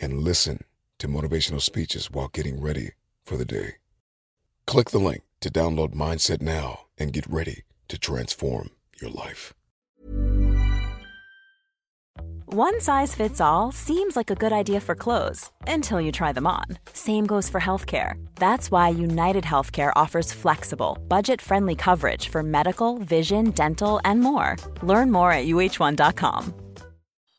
and listen to motivational speeches while getting ready for the day. Click the link to download Mindset now and get ready to transform your life. One size fits all seems like a good idea for clothes until you try them on. Same goes for healthcare. That's why United Healthcare offers flexible, budget friendly coverage for medical, vision, dental, and more. Learn more at uh1.com.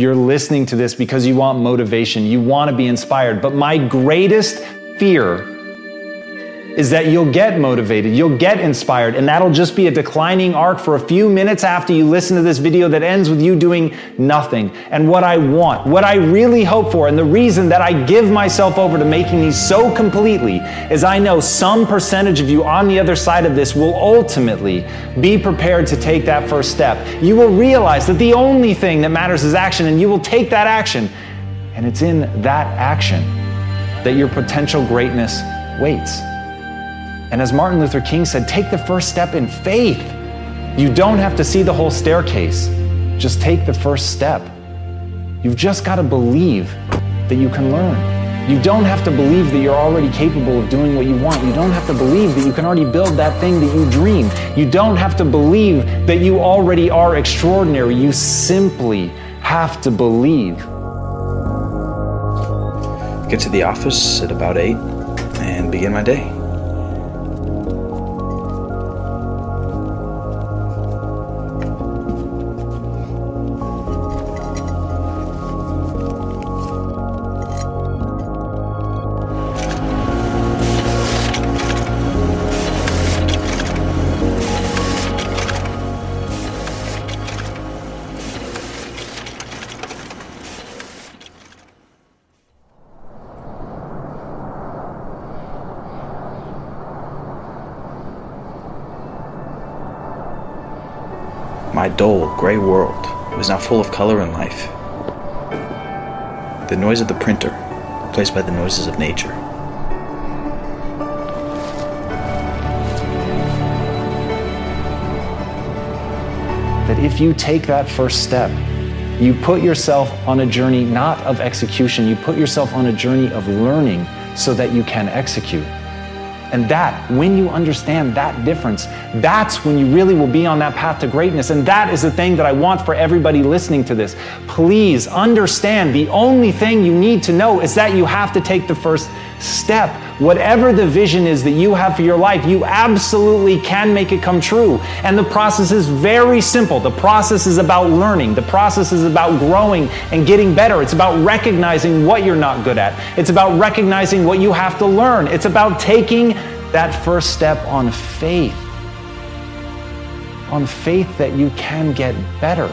You're listening to this because you want motivation, you want to be inspired. But my greatest fear is that you'll get motivated, you'll get inspired, and that'll just be a declining arc for a few minutes after you listen to this video that ends with you doing nothing. And what I want, what I really hope for, and the reason that I give myself over to making these so completely is I know some percentage of you on the other side of this will ultimately be prepared to take that first step. You will realize that the only thing that matters is action, and you will take that action. And it's in that action that your potential greatness waits. And as Martin Luther King said, take the first step in faith. You don't have to see the whole staircase, just take the first step. You've just got to believe that you can learn. You don't have to believe that you're already capable of doing what you want. You don't have to believe that you can already build that thing that you dream. You don't have to believe that you already are extraordinary. You simply have to believe. Get to the office at about 8 and begin my day. Dull, gray world was now full of color and life. The noise of the printer, replaced by the noises of nature. that if you take that first step, you put yourself on a journey not of execution, you put yourself on a journey of learning so that you can execute. And that, when you understand that difference, that's when you really will be on that path to greatness. And that is the thing that I want for everybody listening to this. Please understand the only thing you need to know is that you have to take the first step. Whatever the vision is that you have for your life, you absolutely can make it come true. And the process is very simple. The process is about learning, the process is about growing and getting better. It's about recognizing what you're not good at, it's about recognizing what you have to learn. It's about taking that first step on faith. On faith that you can get better.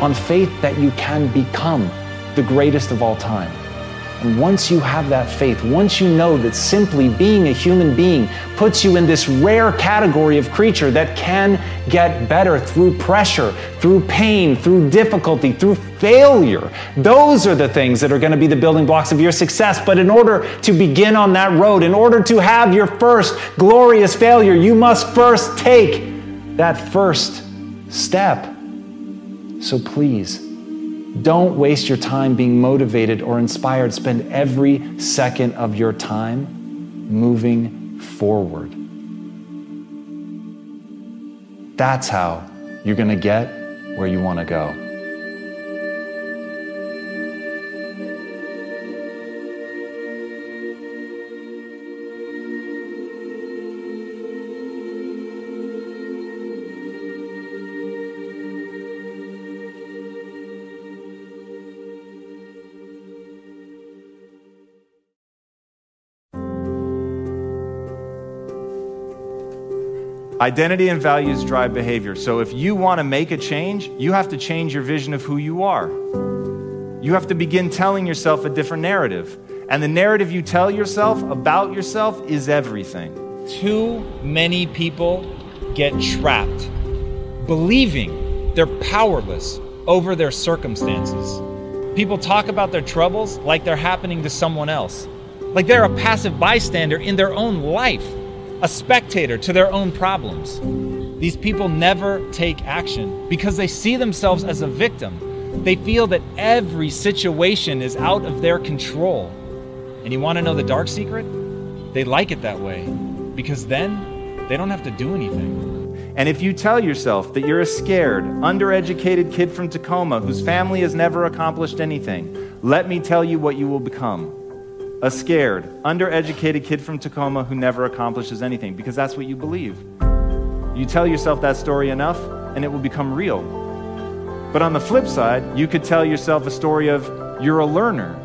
On faith that you can become the greatest of all time. Once you have that faith, once you know that simply being a human being puts you in this rare category of creature that can get better through pressure, through pain, through difficulty, through failure, those are the things that are going to be the building blocks of your success. But in order to begin on that road, in order to have your first glorious failure, you must first take that first step. So please, don't waste your time being motivated or inspired. Spend every second of your time moving forward. That's how you're going to get where you want to go. Identity and values drive behavior. So if you want to make a change, you have to change your vision of who you are. You have to begin telling yourself a different narrative. And the narrative you tell yourself about yourself is everything. Too many people get trapped believing they're powerless over their circumstances. People talk about their troubles like they're happening to someone else, like they're a passive bystander in their own life a spectator to their own problems. These people never take action because they see themselves as a victim. They feel that every situation is out of their control. And you want to know the dark secret? They like it that way because then they don't have to do anything. And if you tell yourself that you're a scared, undereducated kid from Tacoma whose family has never accomplished anything, let me tell you what you will become a scared, undereducated kid from Tacoma who never accomplishes anything because that's what you believe. You tell yourself that story enough and it will become real. But on the flip side, you could tell yourself a story of you're a learner.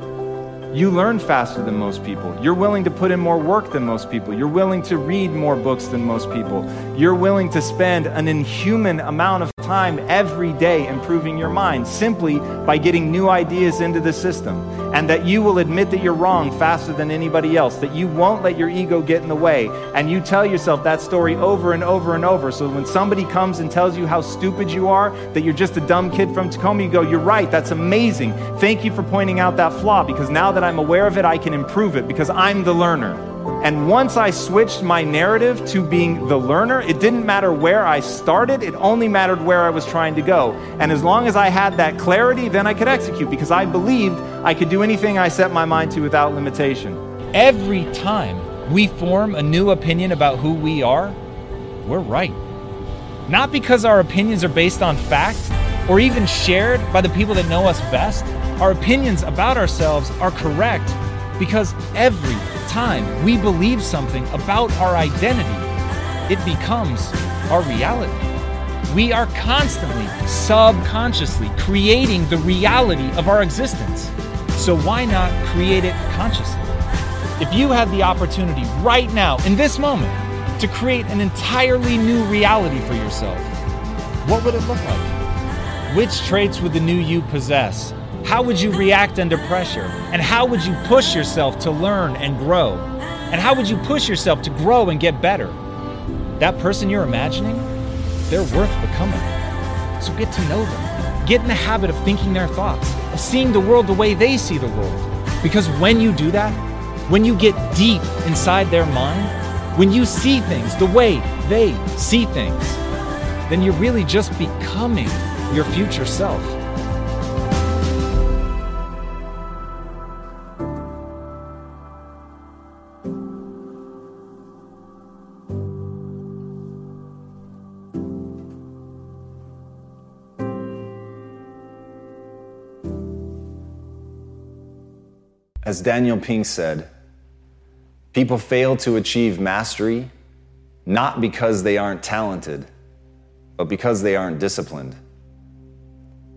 You learn faster than most people. You're willing to put in more work than most people. You're willing to read more books than most people. You're willing to spend an inhuman amount of time every day improving your mind simply by getting new ideas into the system. And that you will admit that you're wrong faster than anybody else, that you won't let your ego get in the way. And you tell yourself that story over and over and over. So when somebody comes and tells you how stupid you are, that you're just a dumb kid from Tacoma, you go, You're right, that's amazing. Thank you for pointing out that flaw because now that I'm aware of it, I can improve it because I'm the learner. And once I switched my narrative to being the learner, it didn't matter where I started, it only mattered where I was trying to go. And as long as I had that clarity, then I could execute because I believed I could do anything I set my mind to without limitation. Every time we form a new opinion about who we are, we're right. Not because our opinions are based on fact or even shared by the people that know us best. Our opinions about ourselves are correct because every time we believe something about our identity, it becomes our reality. We are constantly, subconsciously creating the reality of our existence. So why not create it consciously? If you had the opportunity right now, in this moment, to create an entirely new reality for yourself, what would it look like? Which traits would the new you possess? How would you react under pressure? And how would you push yourself to learn and grow? And how would you push yourself to grow and get better? That person you're imagining, they're worth becoming. So get to know them. Get in the habit of thinking their thoughts, of seeing the world the way they see the world. Because when you do that, when you get deep inside their mind, when you see things the way they see things, then you're really just becoming your future self. As Daniel Pink said, people fail to achieve mastery not because they aren't talented, but because they aren't disciplined.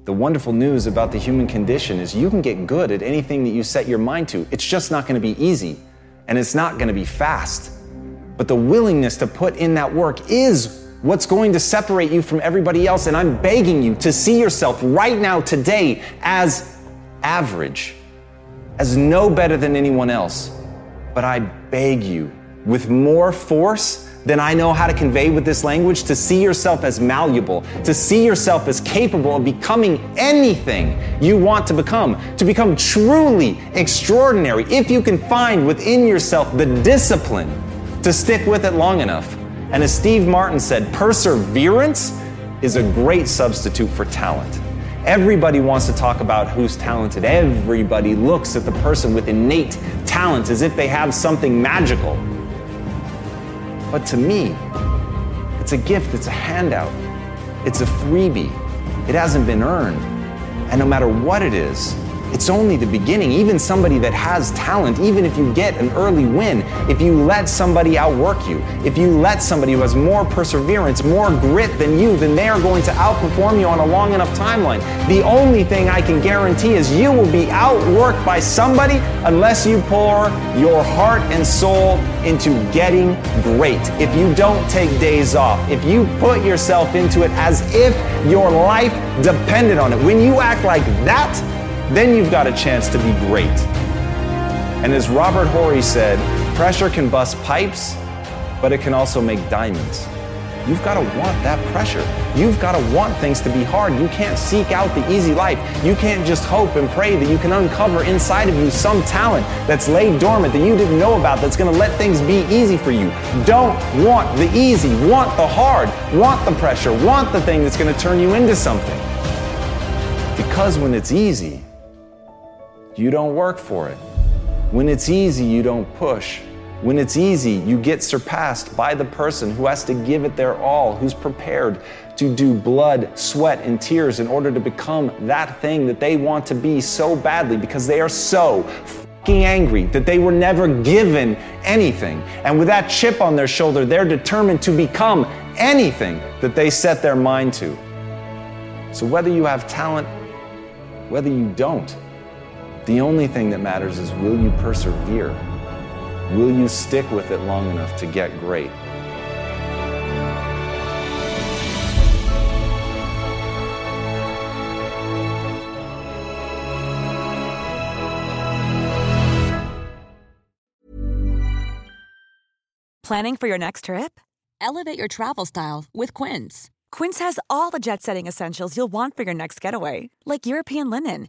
The wonderful news about the human condition is you can get good at anything that you set your mind to. It's just not going to be easy and it's not going to be fast. But the willingness to put in that work is what's going to separate you from everybody else. And I'm begging you to see yourself right now, today, as average, as no better than anyone else. But I beg you, with more force than I know how to convey with this language, to see yourself as malleable, to see yourself as capable of becoming anything you want to become, to become truly extraordinary. If you can find within yourself the discipline to stick with it long enough. And as Steve Martin said, perseverance is a great substitute for talent. Everybody wants to talk about who's talented. Everybody looks at the person with innate talent as if they have something magical. But to me, it's a gift, it's a handout, it's a freebie. It hasn't been earned. And no matter what it is, it's only the beginning. Even somebody that has talent, even if you get an early win, if you let somebody outwork you, if you let somebody who has more perseverance, more grit than you, then they are going to outperform you on a long enough timeline. The only thing I can guarantee is you will be outworked by somebody unless you pour your heart and soul into getting great. If you don't take days off, if you put yourself into it as if your life depended on it, when you act like that, then you've got a chance to be great. And as Robert Horry said, pressure can bust pipes, but it can also make diamonds. You've got to want that pressure. You've got to want things to be hard. You can't seek out the easy life. You can't just hope and pray that you can uncover inside of you some talent that's laid dormant that you didn't know about that's going to let things be easy for you. Don't want the easy. Want the hard. Want the pressure. Want the thing that's going to turn you into something. Because when it's easy, you don't work for it. When it's easy, you don't push. When it's easy, you get surpassed by the person who has to give it their all, who's prepared to do blood, sweat, and tears in order to become that thing that they want to be so badly because they are so angry that they were never given anything. And with that chip on their shoulder, they're determined to become anything that they set their mind to. So whether you have talent, whether you don't, the only thing that matters is will you persevere? Will you stick with it long enough to get great? Planning for your next trip? Elevate your travel style with Quince. Quince has all the jet setting essentials you'll want for your next getaway, like European linen